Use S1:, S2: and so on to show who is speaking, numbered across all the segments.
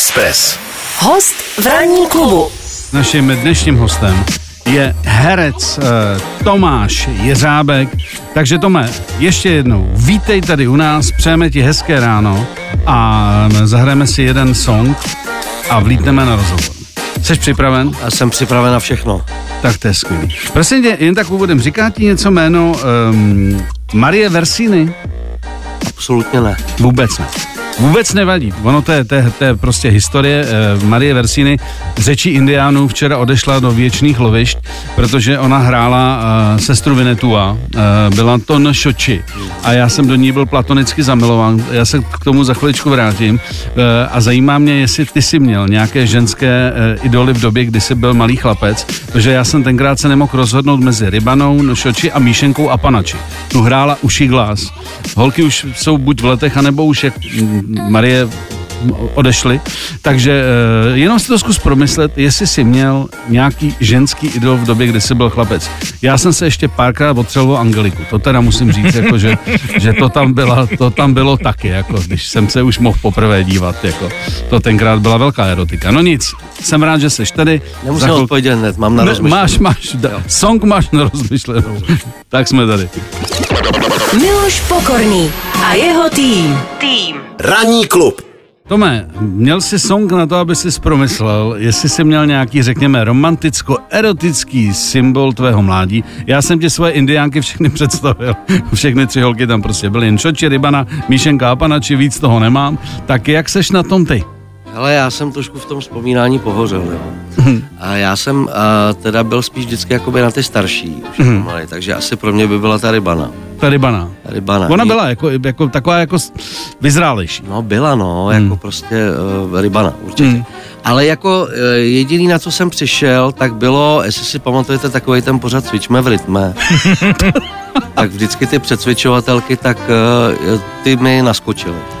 S1: Express.
S2: Host v ranní klubu.
S3: Naším dnešním hostem je herec uh, Tomáš Jeřábek. Takže Tome, ještě jednou, vítej tady u nás, přejeme ti hezké ráno a zahrajeme si jeden song a vlítneme na rozhovor. Jsi připraven?
S4: Já jsem připraven na všechno.
S3: Tak to je skvělý. Prosím tě, jen tak úvodem, říká ti něco jméno um, Marie Versiny?
S4: Absolutně ne.
S3: Vůbec ne. Vůbec nevadí. Ono to je, to je, to je prostě historie eh, Marie Versiny. Řečí indiánů včera odešla do věčných lovišť, protože ona hrála eh, sestru Vinetua. Eh, byla to Nšoči. A já jsem do ní byl platonicky zamilován. Já se k tomu za chviličku vrátím. Eh, a zajímá mě, jestli ty jsi měl nějaké ženské eh, idoly v době, kdy jsi byl malý chlapec, protože já jsem tenkrát se nemohl rozhodnout mezi Rybanou, Nšoči a Míšenkou a Panači. Tu hrála Uší Glas. Holky už jsou buď v letech, anebo už jak mm, Marie odešly. Takže uh, jenom si to zkus promyslet, jestli jsi měl nějaký ženský idol v době, kdy jsi byl chlapec. Já jsem se ještě párkrát otřel o Angeliku. To teda musím říct, jako, že, že to, tam byla, to tam bylo taky, jako, když jsem se už mohl poprvé dívat. Jako. To tenkrát byla velká erotika. No nic, jsem rád, že jsi tady.
S4: Nemusím
S3: Za chvil-
S4: odpovědět hned, mám na
S3: Ne,
S4: rozmyšlení.
S3: Máš, máš, da, song máš na rozmyšlenou. tak jsme tady.
S2: Miloš Pokorný a jeho tým. Tým.
S1: Ranní klub.
S3: Tome, měl jsi song na to, aby si promyslel, jestli jsi měl nějaký, řekněme, romanticko-erotický symbol tvého mládí. Já jsem ti svoje indiánky všechny představil. Všechny tři holky tam prostě byly. Jen Šoči, Rybana, Míšenka a Panači, víc toho nemám. Tak jak seš na tom ty?
S4: Ale já jsem trošku v tom vzpomínání pohořel, jo. A já jsem a, teda byl spíš vždycky jakoby na ty starší, už malý, takže asi pro mě by byla ta rybana.
S3: Ta Rybana.
S4: Rybana.
S3: Ona byla jako, jako taková jako vyzrálejší.
S4: No byla no, jako prostě uh, rybana, určitě.
S3: Hmm.
S4: Ale jako uh, jediný, na co jsem přišel, tak bylo, jestli si pamatujete takový ten pořad Cvičme v rytme, tak vždycky ty předcvičovatelky, tak uh, ty mi naskočily.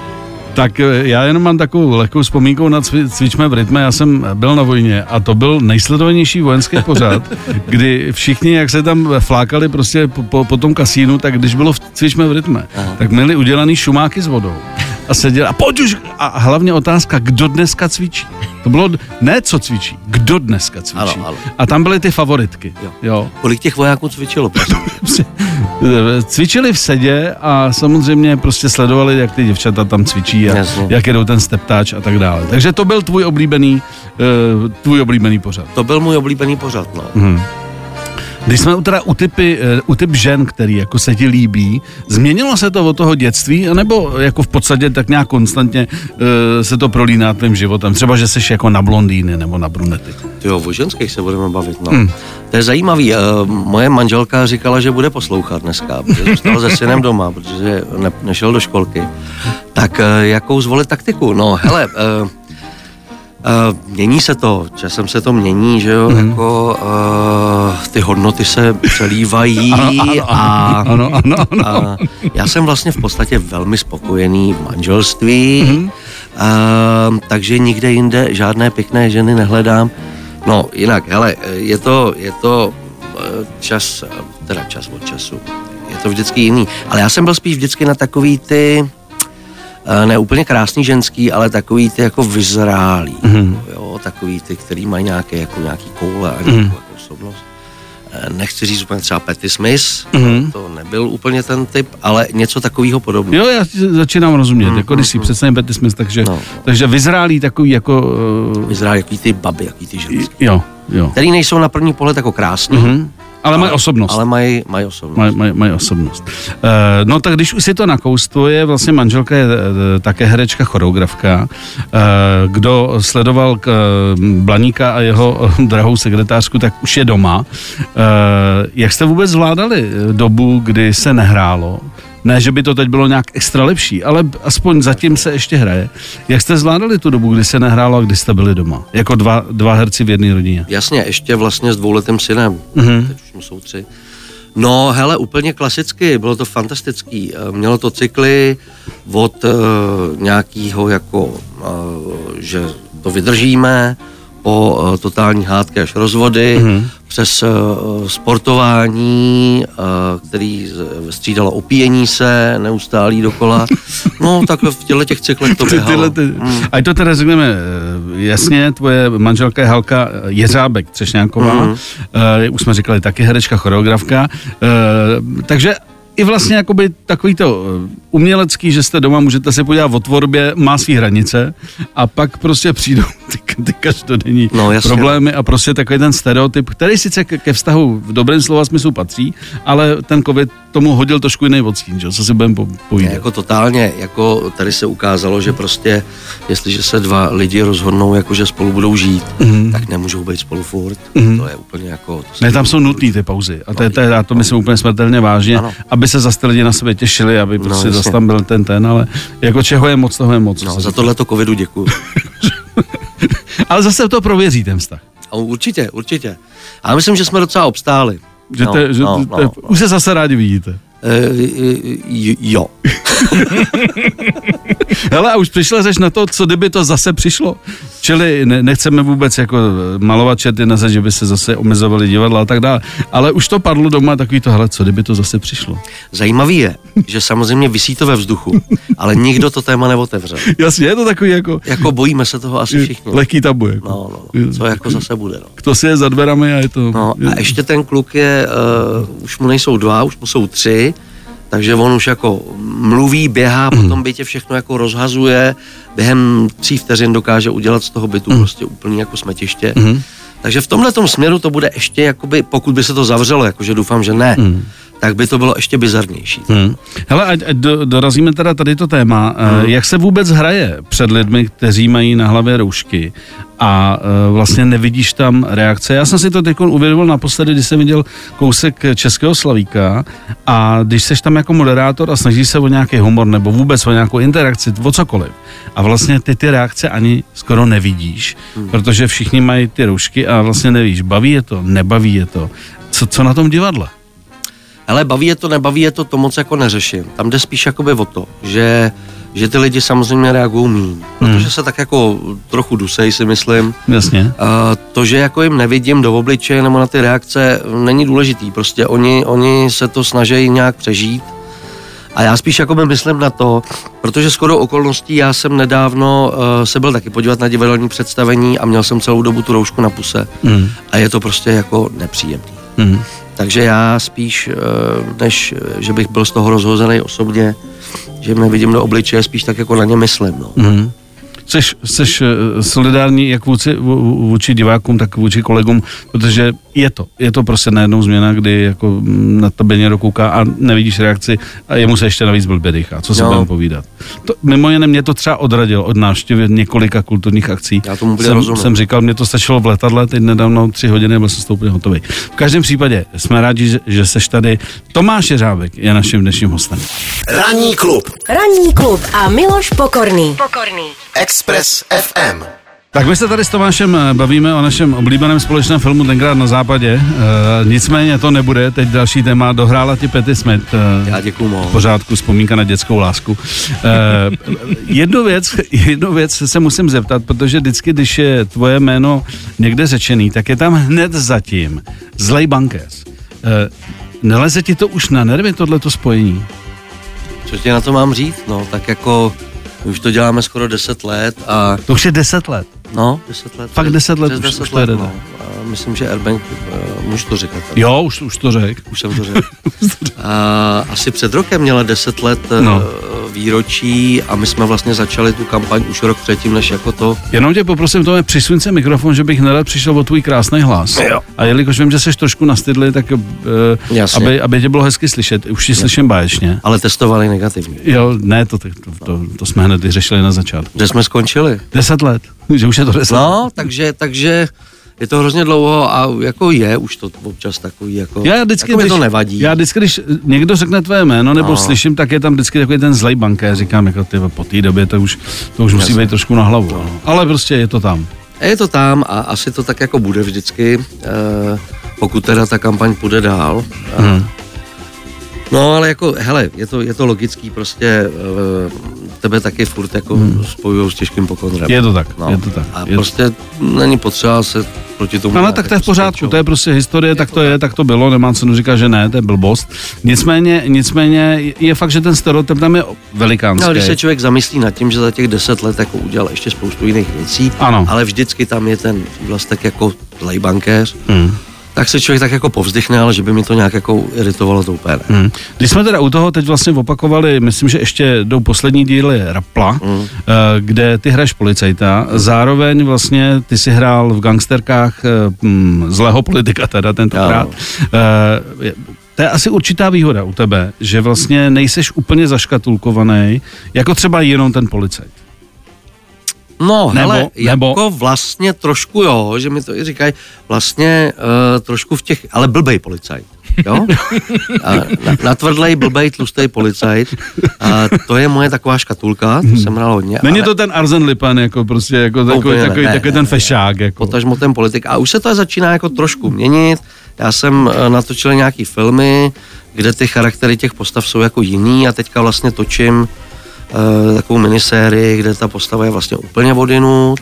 S3: Tak eh, já jenom mám takovou lehkou vzpomínku na cvi, cvičme v rytme. Já jsem byl na vojně a to byl nejsledovanější vojenský pořad, kdy všichni, jak se tam flákali prostě po, po, po tom kasínu, tak když bylo v cvičme v rytme,
S4: Aha.
S3: tak měli udělaný šumáky s vodou. A seděli, a pojď už, a hlavně otázka, kdo dneska cvičí. To bylo, ne co cvičí, kdo dneska cvičí.
S4: Ano, ano.
S3: A tam byly ty favoritky.
S4: Jo.
S3: jo.
S4: Kolik těch vojáků cvičilo?
S3: eh, cvičili v sedě a samozřejmě prostě sledovali, jak ty děvčata tam cvičí a
S4: Jasně.
S3: jak jedou ten steptáč a tak dále. Takže to byl tvůj oblíbený, uh, tvůj oblíbený pořad.
S4: To byl můj oblíbený pořad, no.
S3: Mhm. Když jsme u teda u typy, eh, u typ žen, který jako se ti líbí, změnilo se to od toho dětství, anebo jako v podstatě tak nějak konstantně uh, se to prolíná tvým životem? Třeba, že jsi jako na blondýny nebo na brunety.
S4: Ty jo, o ženských se budeme bavit, no. Hmm. To je zajímavý. eh, Moje manželka říkala, že bude poslouchat dneska, protože zůstal se synem doma, protože ne, nešel do školky. Tak jakou zvolit taktiku? No, hele, uh, Uh, mění se to, časem se to mění, že jo, mm. jako uh, ty hodnoty se přelívají a,
S3: Ano, ano, ano.
S4: a já jsem vlastně v podstatě velmi spokojený v manželství, mm. uh, takže nikde jinde žádné pěkné ženy nehledám. No jinak, hele, je to, je to čas, teda čas od času, je to vždycky jiný, ale já jsem byl spíš vždycky na takový ty, ne úplně krásný ženský, ale takový ty jako vyzrálý, mm. jo, takový ty, který mají nějaké, jako nějaký koule a nějakou mm. jako osobnost. Eh, Nechci říct úplně třeba Patty Smith, mm. to nebyl úplně ten typ, ale něco takového podobného.
S3: Jo, já začínám rozumět, jako když si představím Betty Smith, takže,
S4: No.
S3: takže vyzrálý takový jako, uh,
S4: Vyzrálí jaký ty baby, jaký ty ženský.
S3: jo, jo.
S4: Který nejsou na první pohled jako krásný,
S3: Mhm. Ale mají osobnost.
S4: ale mají, mají osobnost.
S3: Mají maj, maj osobnost. Uh, no tak když už si to nakous, tvoje vlastně manželka je uh, také herečka, choreografka. Uh, kdo sledoval k, uh, Blaníka a jeho uh, drahou sekretářku, tak už je doma. Uh, jak jste vůbec zvládali dobu, kdy se nehrálo? Ne, že by to teď bylo nějak extra lepší, ale aspoň zatím se ještě hraje. Jak jste zvládali tu dobu, kdy se nehrálo a kdy jste byli doma? Jako dva, dva herci v jedné rodině.
S4: Jasně, ještě vlastně s dvouletým synem,
S3: Mhm.
S4: teď už mu jsou tři. No, hele, úplně klasicky, bylo to fantastický. Eh, Mělo to cykly od uh, nějakého jako, uh, že to vydržíme, po uh, totální hádky až rozvody, mm-hmm. Přes uh, sportování, uh, který střídalo opíjení se, neustálý dokola. No, takhle v těchto těch cyklech to běhalo.
S3: ty,
S4: Mm.
S3: ať to teda řekneme eh, jasně, tvoje manželka je Halka Jeřábek Třešňáková, mm. uh, už jsme říkali taky herečka, choreografka, uh, takže i vlastně jakoby takový to eh, umělecký, že jste doma, můžete si podívat o tvorbě, má svý hranice a pak prostě přijdou ty, ty každodenní
S4: No, jasně.
S3: problémy a prostě takový ten stereotyp, který sice ke, ke vztahu v dobrém slova smyslu patří, ale ten covid tomu hodil trošku jiný odstín, že? co si budeme po, povídat.
S4: Jako totálně, jako tady se ukázalo, že prostě, jestliže se dva lidi rozhodnou, jako že spolu budou žít,
S3: Mhm.
S4: tak nemůžou být spolu furt.
S3: Mhm.
S4: To je úplně jako... To se
S3: Ne, tam jsou nutné ty pauzy. A to, je, to, je, a to myslím úplně smrtelně vážně,
S4: Ano.
S3: aby se zase ty lidi na sebe těšili, aby prostě
S4: jasně.
S3: zase tam byl ten ten, ale jako čeho je moc, toho je moc.
S4: No, za tohleto covidu děkuju.
S3: Ale zase to prověří ten vztah.
S4: A určitě, určitě. A myslím, že jsme docela obstáli.
S3: Že
S4: no,
S3: te, že
S4: no,
S3: te,
S4: no,
S3: Už se zase rádi vidíte.
S4: E, e, jo.
S3: Hele, a už přišla řeč na to, co kdyby to zase přišlo. Čili ne, nechceme vůbec jako malovat čerty na že by se zase omezovali divadla a tak dále. Ale už to padlo doma takový to, hele, co kdyby to zase přišlo.
S4: Zajímavý je, že samozřejmě visí to ve vzduchu, ale nikdo to téma neotevřel.
S3: Jasně, je to takový jako
S4: Jako bojíme se toho asi všichni.
S3: lehký tabu. Jako.
S4: No, no, no. Co jako zase bude, no.
S3: Kdo si je za dverami a je to...
S4: No a ještě ten kluk je, uh, už mu nejsou dva, už mu jsou tři, takže on už jako mluví, běhá, po tom bytě všechno jako rozhazuje, během tří vteřin dokáže udělat z toho bytu prostě úplný jako smetiště.
S3: Mhm.
S4: Takže v tomhle směru to bude ještě, jakoby, pokud by se to zavřelo, jakože doufám, že ne, tak by to bylo ještě bizarnější.
S3: Hmm. Hele, ať, ať do, dorazíme teda tady to téma. Hmm. Jak se vůbec hraje před lidmi, kteří mají na hlavě roušky a uh, vlastně nevidíš tam reakce? Já jsem si to teď uvědomil naposledy, když jsem viděl kousek Českého slavíka a když seš tam jako moderátor a snažíš se o nějaký humor nebo vůbec o nějakou interakci, o cokoliv. A vlastně ty ty reakce ani skoro nevidíš, hmm. protože všichni mají ty roušky a vlastně nevíš, baví je to, nebaví je to. Co, co na tom divadle?
S4: Ale baví je to, nebaví je to, to moc jako neřeším. Tam jde spíš jakoby o to, že, že ty lidi samozřejmě reagují míň, protože se tak jako trochu dusej si myslím.
S3: Jasně.
S4: A to, že jako jim nevidím do obličeje nebo na ty reakce, není důležitý. Prostě oni, oni se to snaží nějak přežít. A já spíš jako myslím na to, protože skoro okolností já jsem nedávno uh, se byl taky podívat na divadelní představení a měl jsem celou dobu tu roušku na puse.
S3: Hmm.
S4: A je to prostě jako nepříjemný.
S3: Hmm.
S4: Takže já spíš, eh, než eh, že bych byl z toho rozhozený osobně, že mě vidím do obličeje, spíš tak jako na ně myslím. No.
S3: Mm. Seš, seš eh, solidární jak vůči, vů- vůči divákům, tak vůči kolegům, protože je to, je to prostě najednou změna, kdy jako na tebe někdo kouká a nevidíš reakci a jemu se ještě navíc blbě dýchá, co se
S4: No.
S3: budeme povídat. To, mimo jiné mě to třeba odradilo od návštěvy několika kulturních akcí.
S4: Já tomu
S3: jsem,
S4: rozumím.
S3: jsem říkal, mě to stačilo v letadle, teď nedávno tři hodiny byl jsem úplně hotový. V každém případě jsme rádi, že, že seš tady. Tomáš Jeřábek je naším dnešním hostem.
S1: Ranní klub
S2: Ranní klub a Miloš Pokorný. Pokorný.
S1: Express FM.
S3: Tak my se tady s Tomášem eh, bavíme o našem oblíbeném společném filmu Tenkrát na západě. E, nicméně to nebude. Teď další téma. Dohrála ti Petty Smith. E,
S4: Já děkuju moc.
S3: pořádku, vzpomínka na dětskou lásku. E, jednu, věc, jednu věc se musím zeptat, protože vždycky, když je tvoje jméno někde řečený, tak je tam hned zatím zlej bankéř. E, neleze ti to už na nervy, tohleto spojení?
S4: Co ti na to mám říct? No, tak jako my už to děláme skoro 10 let a
S3: To už je deset let.
S4: No, 10 let.
S3: Fakt 10 let
S4: přes
S3: už-
S4: 10
S3: už to jede,
S4: no. A myslím, že Airbank, uh, můžu to říkat. tady.
S3: Jo, už, už to řek.
S4: Už jsem to řekl. A asi před rokem měla 10 let
S3: No.
S4: no. Výročí a my jsme vlastně začali tu kampaň už rok předtím, než jako to.
S3: Jenom tě poprosím, to je přisuň se mikrofon, že bych nerad přišel o tvůj krásný hlas.
S4: Jo.
S3: A jelikož vím, že jsi trošku nastydlý, tak uh, aby, aby tě bylo hezky slyšet. Už ti slyším báječně.
S4: Ale testovali negativní.
S3: Jo, ne, to, to, to, to jsme hned vyřešili na začátku.
S4: Kde jsme skončili?
S3: Deset let, že už je to deset.
S4: No, takže, takže je to hrozně dlouho a jako je už to občas takový jako,
S3: Já vždycky,
S4: jako
S3: když,
S4: to nevadí.
S3: Já vždycky, když někdo řekne tvé jméno nebo
S4: No.
S3: slyším, tak je tam vždycky takový ten zlej bankér. Říkám, jako ty po té době to už, to už musí být trošku na hlavu. No. Ale prostě je to tam.
S4: A je to tam a asi to tak jako bude vždycky, eh, pokud teda ta kampaň půjde dál.
S3: Hmm.
S4: No ale jako, hele, je to, je to logický, prostě eh, tebe taky furt jako hmm. spojují s těžkým pokonrem.
S3: Je to tak,
S4: No.
S3: je to tak.
S4: A
S3: je to,
S4: prostě není potřeba se proti tomu.
S3: Ale
S4: ne,
S3: tak to je v
S4: prostě
S3: pořádku,
S4: čo?
S3: to je prostě historie, tak to je, tak to bylo, nemám cenu říkat, že ne, to je blbost. Nicméně, nicméně je fakt, že ten stereotyp tam je velikánský.
S4: No, když se člověk zamyslí nad tím, že za těch deset let jako udělal ještě spoustu jiných věcí,
S3: Ano.
S4: ale vždycky tam je ten vlastek jako zlej bankéř,
S3: Hmm.
S4: Tak se člověk tak jako povzdychne, ale že by mi to nějak jako iritovalo, to úplně ne.
S3: Hmm. Když jsme teda u toho teď vlastně opakovali, myslím, že ještě jdou poslední díly Rapla,
S4: Hmm.
S3: eh, kde ty hraješ policajta, zároveň vlastně ty si hrál v gangsterkách eh, hm, zlého politika teda tentokrát. Eh, To je asi určitá výhoda u tebe, že vlastně nejseš úplně zaškatulkovaný, jako třeba jenom ten policajt.
S4: No,
S3: Nebo-
S4: hele,
S3: nebo-
S4: jako vlastně trošku jo, že mi to i říkají, vlastně uh, trošku v těch, ale blbej policajt. Jo? A na, natvrdlej, blbej, tlustej policajt. A to je moje taková škatulka, to jsem hrál hodně.
S3: Není
S4: ale
S3: to ten Arzen Lipan, jako prostě, jako takový,
S4: ne,
S3: takový,
S4: ne,
S3: takový
S4: ne,
S3: ten fešák. Jako.
S4: potažmo ten politik. A už se to začíná jako trošku měnit. Já jsem eh, natočil nějaký filmy, kde ty charaktery těch postav jsou jako jiný a teďka vlastně točím uh, takovou minisérii, kde ta postava je vlastně úplně odinut,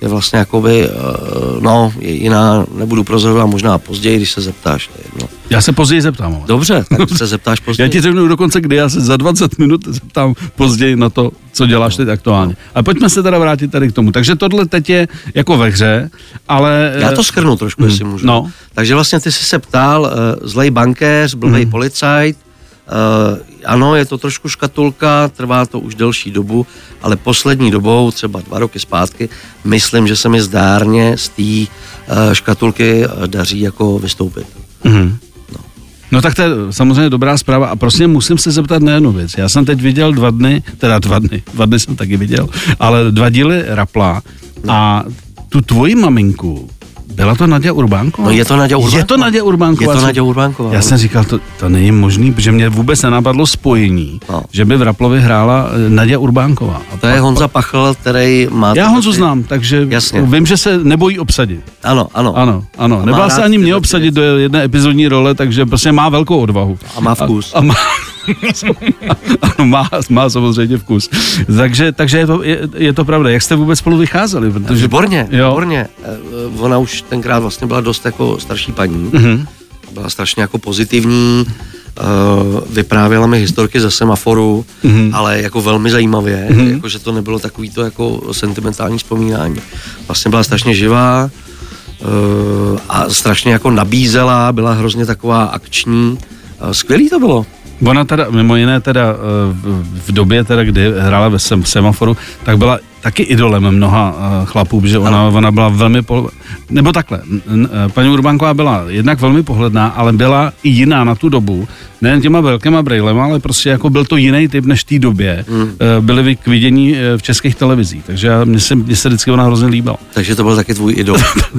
S4: je vlastně jakoby, uh, no, je jiná, nebudu prozorovat možná později, když se zeptáš. jedno.
S3: Já se později zeptám. Ale.
S4: Dobře, tak se zeptáš
S3: Já
S4: později.
S3: ti řeknu dokonce, kdy já se za 20 minut zeptám později na to, co děláš teď aktuálně. A pojďme se teda vrátit tady k tomu. Takže tohle teď je jako ve hře, ale...
S4: Já to skrnu trošku, jestli můžu.
S3: no.
S4: Takže vlastně ty jsi se ptal, zlej bankéř, blbej
S3: Mhm.
S4: policajt, ano, je to trošku škatulka, trvá to už delší dobu, ale poslední dobou, třeba dva roky zpátky, myslím, že se mi zdárně z té uh, škatulky uh, daří jako vystoupit.
S3: Mhm. No tak to je samozřejmě dobrá zpráva a prostě musím se zeptat na jednu věc. Já jsem teď viděl dva dny, teda dva dny, dva dny jsem taky viděl, ale dva díly Rapla a tu tvoji maminku, byla to Nadia Urbánková?
S4: No je to Naďa Urbánková.
S3: Je to Nadia Urbánková.
S4: Je to Naďa Urbánková,
S3: Já jsem říkal, to, to není možný, protože mě vůbec nenapadlo spojení,
S4: No.
S3: že by v Raplovi hrála eh, Nadia Urbánková. A
S4: To je Honza Pachl, který má...
S3: já Honzu
S4: ty-
S3: znám, takže
S4: Jasně.
S3: vím, že se nebojí obsadit.
S4: Ano, ano.
S3: Ano, ano. Nebál se ani mě obsadit do jedné epizodní role, takže prostě má velkou odvahu.
S4: A má vkus.
S3: A, a má, ano, má, má samozřejmě vkus. Takže, takže je, to, je, je to pravda. Jak jste vůbec spolu vycházeli? Protože,
S4: Výborně,
S3: Jo.
S4: výborně. Eh, eh, Ona už tenkrát vlastně byla dost jako starší paní.
S3: Mhm.
S4: Byla strašně jako pozitivní, uh, vyprávěla mi historky ze semaforu,
S3: Mhm.
S4: ale jako velmi zajímavě, jako že to nebylo takový to jako sentimentální vzpomínání. Vlastně byla strašně živá uh, a strašně jako nabízela, byla hrozně taková akční. Uh, skvělý to bylo.
S3: Ona teda, mimo jiné teda eh, v, době teda, kdy hrála ve sem, semaforu, tak byla taky idolem mnoha uh, chlapů, že ona, ona byla velmi, po, nebo takhle, eh, paní Urbánková byla jednak velmi pohledná, ale byla i jiná na tu dobu, nejen těma velkýma brejlema, ale prostě jako byl to jiný typ než v té době, mm. byly vy k vidění eh, v českých televizích, takže já- mně se, mně se vždycky ona hrozně líbila.
S4: Takže to byl taky tvůj idol.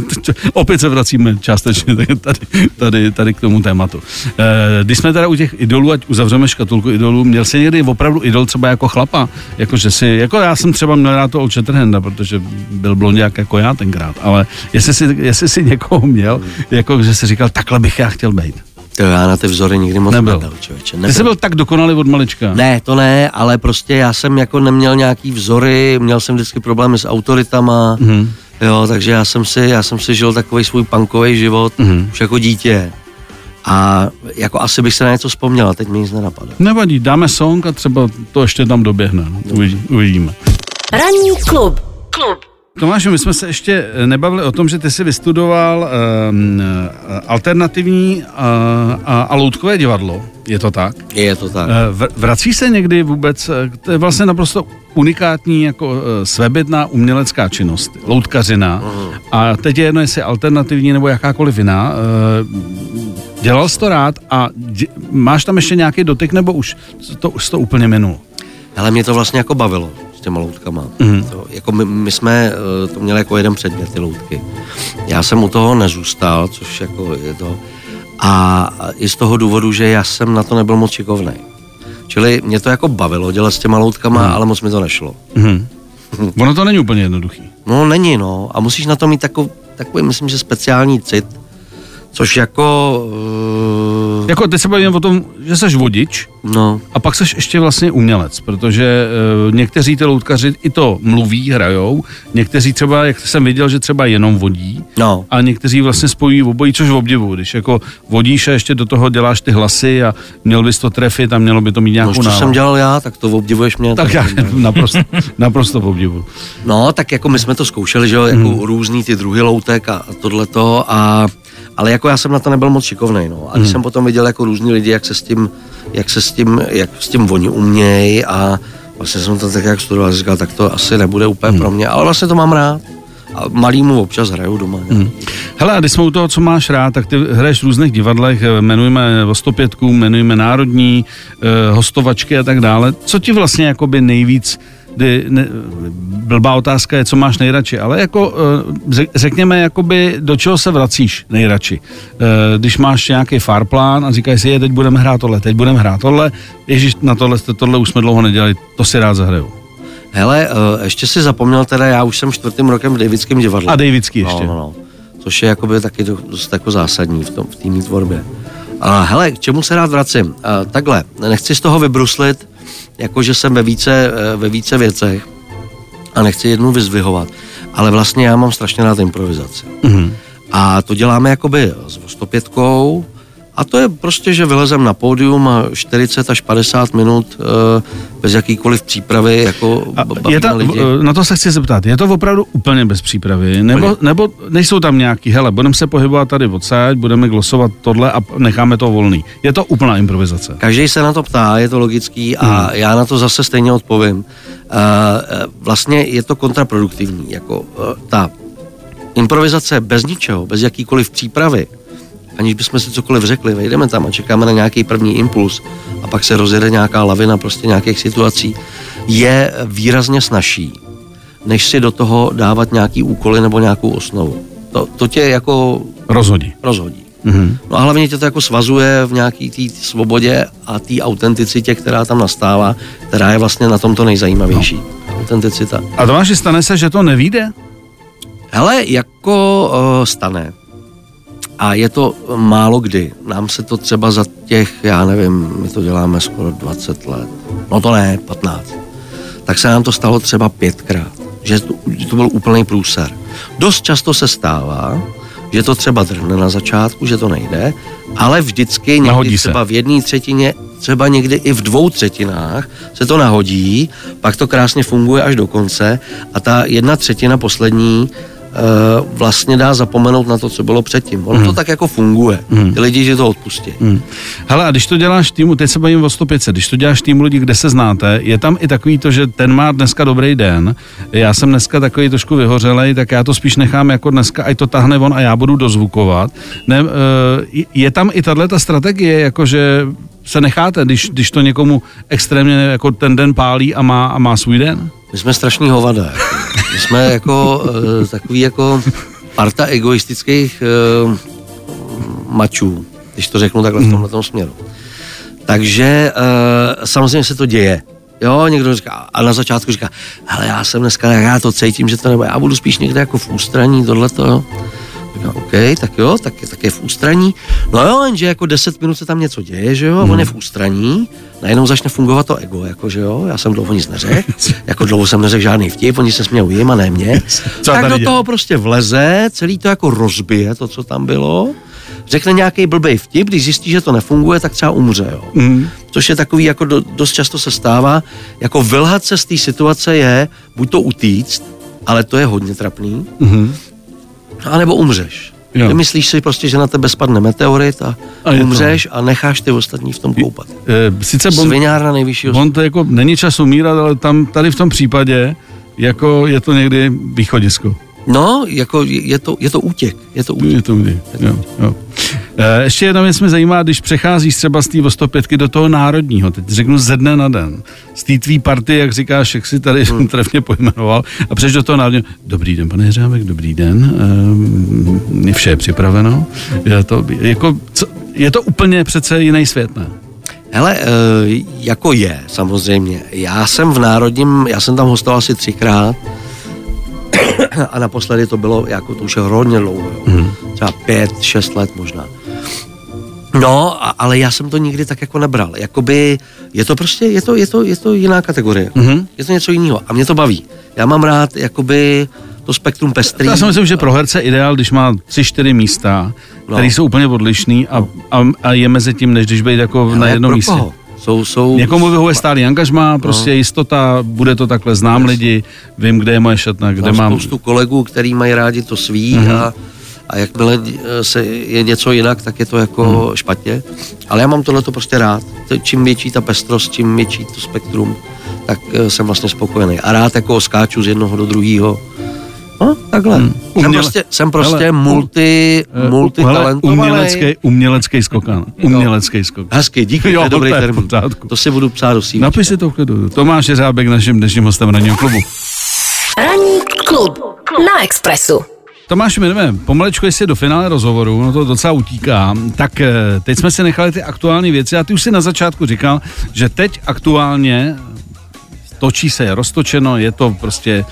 S3: Opět se vracíme částečně tady, tady, tady k tomu tématu. Eh, Když jsme teda u těch idolů, ať uzavřeme škatulku idolů, měl jsi někdy opravdu idol třeba jako chlapa? Jako, že si, jako já jsem třeba měl rád to Old Shatterhanda, protože byl blondiák jako já tenkrát, ale jestli si, jestli si někoho měl, jako, že si říkal, takhle bych já chtěl být.
S4: To já na ty vzory nikdy moc
S3: Nebyl.
S4: nebyl, člověče.
S3: Ty jsi byl tak dokonalý od malička.
S4: Ne, to ne, ale prostě já jsem jako neměl nějaký vzory, měl jsem vždycky problémy s autoritama,
S3: Mhm.
S4: jo, takže já jsem si, já jsem si žil takový svůj punkový život,
S3: Mhm.
S4: už jako dítě. A jako asi bych se na něco vzpomněl, a teď mi nic nenapadá.
S3: Nevadí, dáme song a třeba to ještě tam doběhne. no. Uvidí- Uvidíme.
S2: Ranní klub. Klub.
S3: Tomáši, my jsme se ještě eh, nebavili o tom, že ty jsi vystudoval um, alternativní a, a, a loutkové divadlo. Je to tak?
S4: Je to tak.
S3: Eh, v- Vrací se někdy vůbec, eh, to je vlastně naprosto unikátní jako eh, svébytná umělecká činnost, loutkařina. A teď je jedno, jestli alternativní nebo jakákoliv jiná. Eh, Dělal jsi to rád a dě, máš tam ještě nějaký dotyk, nebo už to, už to úplně minulo?
S4: Ale mě to vlastně jako bavilo s těma loutkama.
S3: Mhm.
S4: To, jako my, my jsme eh, to měli jako jeden předmět, ty loutky. Já jsem u toho nezůstal, což jako je to. A i z toho důvodu, že já jsem na to nebyl moc šikovný. Čili mě to jako bavilo dělat s těma loutkama, ale moc mi to nešlo.
S3: Mhm. Ono to není úplně jednoduchý.
S4: No není no a musíš na to mít takový, takový myslím, že speciální cit, Což jako... Uh,
S3: Jako teď se bavíme o tom, že jsi vodič
S4: no,
S3: a pak jsi ještě vlastně umělec, protože uh, někteří ty loutkaři i to mluví, hrajou, někteří třeba, jak jsem viděl, že třeba jenom vodí,
S4: no.
S3: a někteří vlastně spojí obojí, což v obdivu, když jako vodíš a ještě do toho děláš ty hlasy a měl bys to trefit a mělo by to mít
S4: No,
S3: nějakou
S4: co jsem
S3: náladu.
S4: dělal já, tak to obdivuješ mě.
S3: Tak já naprosto, naprosto v obdivu.
S4: No, tak jako my jsme to zkoušeli, že jo, jako hmm. různý ty druhy loutek a, a tohleto, a, ale jako já jsem na to nebyl moc šikovnej, no. A když
S3: Hmm.
S4: jsem potom viděl jako různý lidi, jak se s tím, jak se s tím, jak s tím oni umějí a vlastně jsem to tak jak studoval, říkal, tak to asi nebude úplně
S3: Hmm.
S4: hmm. pro mě, ale vlastně to mám rád. A malýmu občas hraju doma. Hmm.
S3: Hele, a když jsme u toho, co máš rád, tak ty hraješ v různých divadlech, eh, jmenujeme Vostopětku, jmenujeme Národní, eh, hostovačky a tak dále. Co ti vlastně jakoby nejvíc, kdy, ne, blbá otázka je, co máš nejradši, ale jako eh, řek- řekněme, jakoby do čeho se vracíš nejradši. Eh, Když máš nějaký farplán a říkáš si, je, teď budeme hrát tohle, teď budeme hrát tohle, ježiš, na tohle, tohle už jsme dlouho nedělali, to si rád zahraju.
S4: Hele, uh, ještě si zapomněl teda, já už jsem čtvrtým rokem v Davidském divadle.
S3: A Davidský ještě.
S4: No, no, no. Což je jakoby taky do- dost jako zásadní v tom v té mý tvorbě. A hele, k čemu se rád vracím? A, takhle, nechci z toho vybruslit, jako že jsem ve více, eh, ve více věcech a nechci jednu vyzvihovat, ale vlastně já mám strašně rád improvizaci.
S3: Mhm.
S4: A to děláme jakoby s vostopětkou a to je prostě, že vylezem na pódium a 40 až 50 minut eh, bez jakýkoliv přípravy, jako
S3: A je ta,
S4: lidi.
S3: v- na to se chci zeptat, je to opravdu úplně bez přípravy? Nebo,
S4: Úplně.
S3: nebo nejsou tam nějaký, hele, budeme se pohybovat tady odsaď, budeme glosovat tohle a necháme to volný. Je to úplná improvizace.
S4: Každý se na to ptá, je to logický a
S3: Hmm.
S4: já na to zase stejně odpovím. Uh, vlastně je to kontraproduktivní. Jako, ta improvizace bez ničeho, bez jakýkoliv přípravy, aniž bychom si cokoliv řekli, vejdeme tam a čekáme na nějaký první impuls a pak se rozjede nějaká lavina prostě nějakých situací, je výrazně snažší, než si do toho dávat nějaký úkoly nebo nějakou osnovu. To, to tě jako
S3: Rozhodí.
S4: rozhodí.
S3: Mhm.
S4: No a hlavně tě to jako svazuje v nějaký té svobodě a té autenticitě, která tam nastává, která je vlastně na tom to nejzajímavější. No. Autenticita.
S3: A Tomáši, stane se, že to nevíde?
S4: Hele, jako uh, stane. A je to málo kdy. Nám se to třeba za těch, já nevím, my to děláme skoro 20 let. No to ne, 15. Tak se nám to stalo třeba pětkrát. Že to, že to byl úplný průser. Dost často se stává, že to třeba drhne na začátku, že to nejde, ale vždycky
S3: Nahodí
S4: někdy
S3: se.
S4: třeba v jedné třetině, třeba někdy i v dvou třetinách se to nahodí, pak to krásně funguje až do konce a ta jedna třetina poslední vlastně dá zapomenout na to, co bylo předtím. Ono to tak jako funguje. Ty lidi, že to odpustí.
S3: Hmm. Hele, a když to děláš týmu, teď se bavím o 105, když to děláš týmu lidí, kde se znáte, je tam i takový to, že ten má dneska dobrý den, já jsem dneska takový trošku vyhořelej, tak já to spíš nechám jako dneska, ať to tahne on a já budu dozvukovat. Ne, eh, je tam i tahle ta strategie, jakože se necháte, když, když to někomu extrémně jako ten den pálí a má, a má svůj den?
S4: My jsme strašní hovada. Jako. My jsme jako uh, takový jako parta egoistických uh, mačů, když to řeknu takhle v tomhle směru. Takže uh, samozřejmě se to děje. Jo, někdo říká, a na začátku říká, ale já jsem dneska, já to cítím, že to nebo já budu spíš někde jako v ústraní, tohleto. Říkám, OK, tak jo, tak, tak je v ústraní. No jo, jenže jako 10 minut se tam něco děje, že jo, a on je v ústraní, najednou začne fungovat to ego, jako že jo, já jsem dlouho nic neřekl, jako dlouho jsem neřekl žádný vtip, oni se smějou jim a ne mě.
S3: Co
S4: tak do
S3: dělá?
S4: toho prostě vleze, celý to jako rozbije, to, co tam bylo, řekne nějaký blbej vtip, když zjistí, že to nefunguje, tak třeba umře, jo.
S3: Mm.
S4: Což je takový, jako do, dost často se stává, jako vylhat se z té situace je, buď to utíct, ale to je hodně trapný,
S3: Mm.
S4: A nebo umřeš.
S3: Jo.
S4: Vymyslíš si prostě, že na tebe spadne meteorit a,
S3: A je to.
S4: umřeš a necháš ty ostatní v tom koupat.
S3: E, sice bon,
S4: Sviňárna nejvyššího
S3: on to jako není čas umírat, ale tam tady v tom případě jako je to někdy východisko.
S4: No, jako je je to, je to útěk. Je to útěk.
S3: Je to kdy. Jo, jo. E, ještě jedna věc mě zajímá, když přecházíš třeba z té 105 do toho národního, teď řeknu ze dne na den, z té tvý party, jak říkáš, jak si tady hmm. trefně pojmenoval, a přeš do toho národního, dobrý den, pane Hřábek, dobrý den, e, vše je připraveno, je to, jako, co, je to úplně přece jiný svět, ne?
S4: Hele, e, jako je, samozřejmě. Já jsem v Národním, já jsem tam hostoval asi třikrát a naposledy to bylo, jako to už je hodně dlouho, jo.
S3: Mhm.
S4: třeba pět, šest let možná. No, a, ale já jsem to nikdy tak jako nebral. Jakoby je to prostě, je to, je to, je to jiná kategorie. Mm-hmm. Je to něco jiného a mě to baví. Já mám rád jakoby to spektrum pestrý.
S3: Já si myslím, že pro herce ideál, když má tři, čtyři místa,
S4: No.
S3: které jsou úplně odlišný a, a, a je mezi tím, než když být jako na
S4: Ale
S3: jednom
S4: pro
S3: místě.
S4: koho? Jsou, jsou,
S3: Někomu vyhovuje stálý angažmá, prostě jistota, bude to takhle, znám lidi, vím, kde je moje šatna, kde
S4: Mám
S3: mám...
S4: spoustu kolegů, který mají rádi to svý
S3: Mhm.
S4: a, a jakmile se je něco jinak, tak je to jako
S3: Mhm.
S4: špatně. Ale já mám tohleto prostě rád. Čím větší ta pestrost, čím větší to spektrum, tak eh, jsem vlastně spokojený. A rád jako skáču z jednoho do druhého. No, takhle. Jsem
S3: Uměle-
S4: prostě, jsem prostě
S3: Hele,
S4: multi,
S3: Eh,
S4: multitalentovaný.
S3: umělecký, umělecký skokan. Umělecký skokan.
S4: Hezky, díky,
S3: Jo,
S4: to je dobrý
S3: to je v
S4: termín.
S3: pořádku.
S4: To si budu psát do CV.
S3: Napiš si to v klidu. Tomáš Jeřábek, naším dnešním hostem ranního klubu.
S2: Ranní klub na Expressu.
S3: Tomáš, my jdeme pomalečku jestli do finále rozhovoru, no to docela utíká. Tak eh, teď jsme si nechali ty aktuální věci a ty už si na začátku říkal, že teď aktuálně točí se, je roztočeno, je to prostě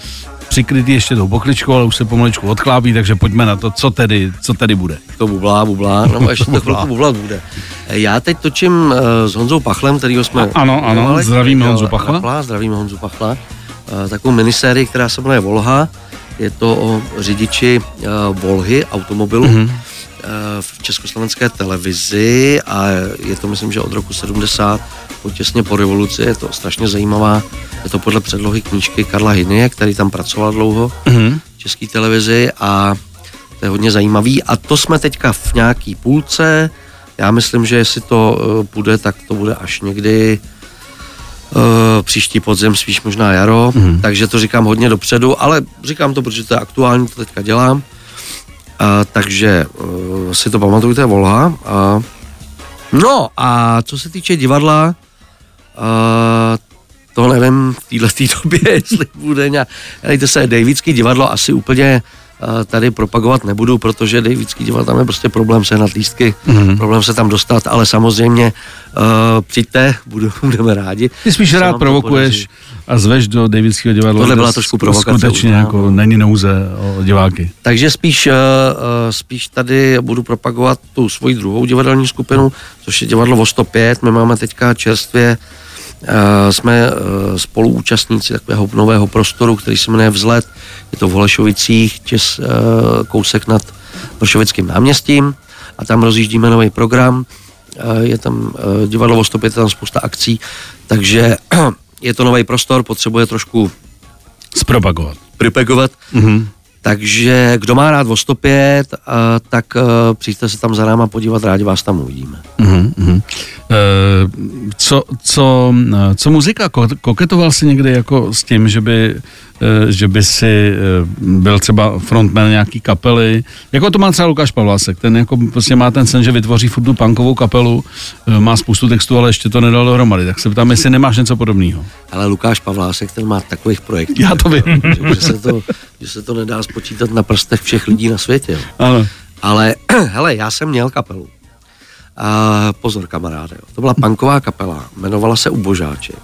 S3: přikrytý ještě tou pokličkou, ale už se pomalečku odchlápí, takže pojďme na to, co tedy, co tedy bude.
S4: To bublá, bublá, no ještě to chvilku bublat bude. Já teď točím uh, s Honzou Pachlem, kterýho jsme...
S3: Ano, ano,
S4: jmenovali,
S3: zdravíme Honzu Pachla.
S4: Apla, zdravíme Honzu Pachla. Takovou minisérii, která se jmenuje Volha. Je to o řidiči uh, Volhy automobilu
S3: Mhm.
S4: mm-hmm. v československé televizi a je to myslím, že od roku 70 po těsně po revoluci, je to strašně zajímavá, je to podle předlohy knížky Karla Hynie, který tam pracoval dlouho
S3: Mhm.
S4: v české televizi a to je hodně zajímavý. A to jsme teďka v nějaký půlce. Já myslím, že jestli to uh, půjde, tak to bude až někdy uh, příští podzem, spíš možná jaro. Mm. Takže to říkám hodně dopředu, ale říkám to, protože to je aktuální, to teďka dělám. Uh, takže uh, si to pamatujte, Volha. Uh, no a co se týče divadla, to nevím v této době, jestli bude nějak... Dejte se, Davidský divadlo asi úplně tady propagovat nebudu, protože Davidský divadlo tam je prostě problém se lístky,
S3: Mhm.
S4: mm-hmm. problém se tam dostat, ale samozřejmě uh, přijďte, budu, budeme rádi.
S3: Ty spíš rád provokuješ a zveš do Davidského divadla.
S4: Tohle byla trošku provokace,
S3: Skutečně
S4: uznám,
S3: jako
S4: no.
S3: není nouze o diváky.
S4: Takže spíš, uh, spíš tady budu propagovat tu svoji druhou divadelní skupinu, což je divadlo o 105. My máme teďka čerstvě, uh, jsme uh, spoluúčastníci takového nového prostoru, který se jmenuje Vzlet. Je to v Holešovicích, čes, uh, kousek nad Vršovickým náměstím a tam rozjíždíme nový program. Je tam divadlo o 105, je tam spousta akcí, takže je to nový prostor, potřebuje trošku
S3: Zpropagovat.
S4: pripegovat.
S3: Mhm.
S4: Takže kdo má rád o 105, uh, tak přijďte se tam za náma podívat, rádi vás tam uvidíme.
S3: Mhm, mhm. Eh, Co, co, eh, co muzika? Ko- Koketoval jsi někdy jako s tím, že by, eh, že by si eh, byl třeba frontman nějaký kapely? Jako to má třeba Lukáš Pavlásek, ten jako prostě má ten sen, že vytvoří furt tu punkovou kapelu, eh, má spoustu textů, ale ještě to nedal dohromady. Tak se ptám, jestli nemáš něco podobného.
S4: Ale Lukáš Pavlásek, ten má takových projektů,
S3: Já to vím.
S4: že, že, se to, že se to nedá spočítat na prstech všech lidí na světě. jo.
S3: Ano.
S4: Ale hele, já jsem měl kapelu. A pozor, kamaráde, jo. to byla punková kapela, jmenovala se Ubožáček.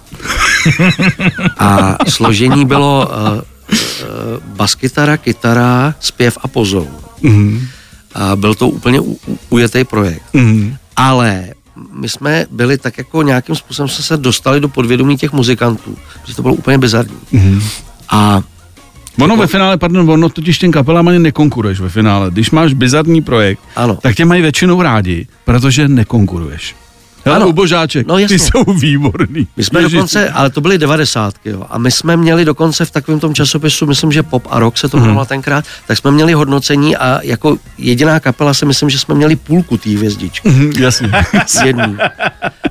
S4: A složení bylo uh, uh, baskytara, kytara, zpěv a pozou.
S3: Mhm.
S4: A byl to úplně u, u, ujetý projekt.
S3: Mhm.
S4: Ale my jsme byli tak jako nějakým způsobem jsme se dostali do podvědomí těch muzikantů, že to bylo úplně bizarní.
S3: Mhm.
S4: A
S3: Ono ve finále, pardon, ono totiž těm kapelám ani nekonkuruješ ve finále. Když máš bizarní projekt,
S4: Ano.
S3: tak tě mají většinou rádi, protože nekonkuruješ. Hele,
S4: Ano.
S3: ubožáček,
S4: No,
S3: ty jsou výborný.
S4: my jsme
S3: Ježiš.
S4: dokonce, ale to byly devadesátky, jo, a my jsme měli dokonce v takovém tom časopisu, myslím, že Pop a Rock se to jmenovalo tenkrát, tak jsme měli hodnocení a jako jediná kapela si myslím, že jsme měli půlku té hvězdičky.
S3: Mhm, Jasně.
S4: Jedný.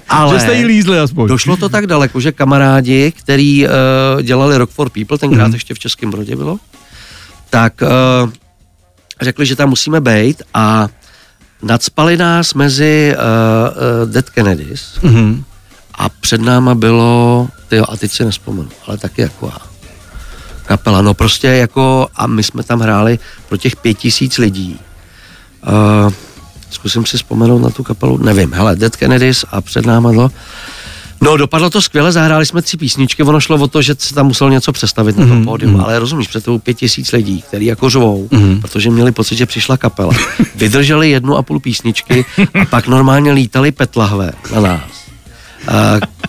S4: Ale
S3: Že jste jí lízli aspoň.
S4: došlo to tak daleko, že kamarádi, který uh, dělali Rock for People, tenkrát ještě v Českém Brodě bylo, tak uh, řekli, že tam musíme být a nadspali nás mezi uh, uh, Dead Kennedys
S3: Mhm.
S4: a před náma bylo, tyjo, a teď si nespomenu, ale taky jako. Kapela, no prostě jako, a my jsme tam hráli pro těch pět tisíc lidí. Uh, zkusím si vzpomenout na tu kapelu, nevím, hele, Dead Kennedys a před náma to. No, dopadlo to skvěle, zahráli jsme tři písničky, ono šlo o to, že se tam musel něco představit na tom
S3: Mhm,
S4: pódium, ale rozumíš, před tou pět tisíc lidí, který jako řvou,
S3: Mhm.
S4: protože měli pocit, že přišla kapela. Vydrželi jednu a půl písničky a pak normálně lítali petlahve na nás. A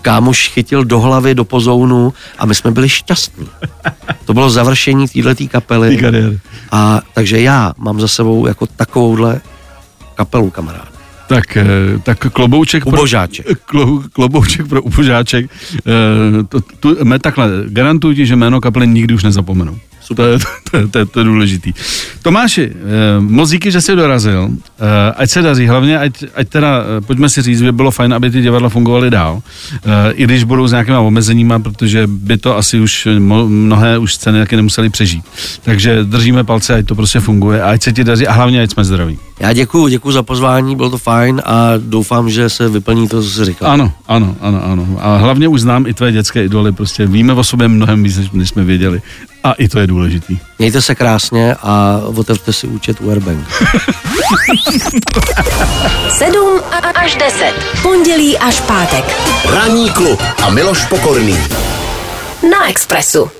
S4: kámoš chytil do hlavy, do pozounu a my jsme byli šťastní. To bylo završení této kapely. A takže já mám za sebou jako takovouhle kapelu, kamarád.
S3: Tak, eh, tak klobouček
S4: Ubožáček.
S3: pro, klo, klobouček pro ubožáček. Eh, To, tu, me, takhle, garantuju ti, že jméno kapely nikdy už nezapomenu. To je, to, je, to, je, to je důležitý. Tomáši, eh, moc díky, že jsi dorazil. Ať se daří, hlavně ať, ať teda, pojďme si říct, by bylo fajn, aby ty divadla fungovaly dál. I když budou s nějakýma omezeníma, protože by to asi už mnohé už scény taky nemuseli přežít. Takže držíme palce, ať to prostě funguje a ať se ti daří a hlavně ať jsme zdraví.
S4: Já děkuju, děkuju za pozvání, bylo to fajn a doufám, že se vyplní to, co jsi říkal.
S3: Ano, ano, ano, ano. A hlavně už znám i tvé dětské idoly, prostě víme o sobě mnohem víc, než- než jsme věděli. A i to je důležitý.
S4: Mějte se krásně a otevřte si účet u Airbank.
S2: 7 až 10. Pondělí až pátek.
S1: Ranní klub a Miloš Pokorný.
S2: Na Expressu.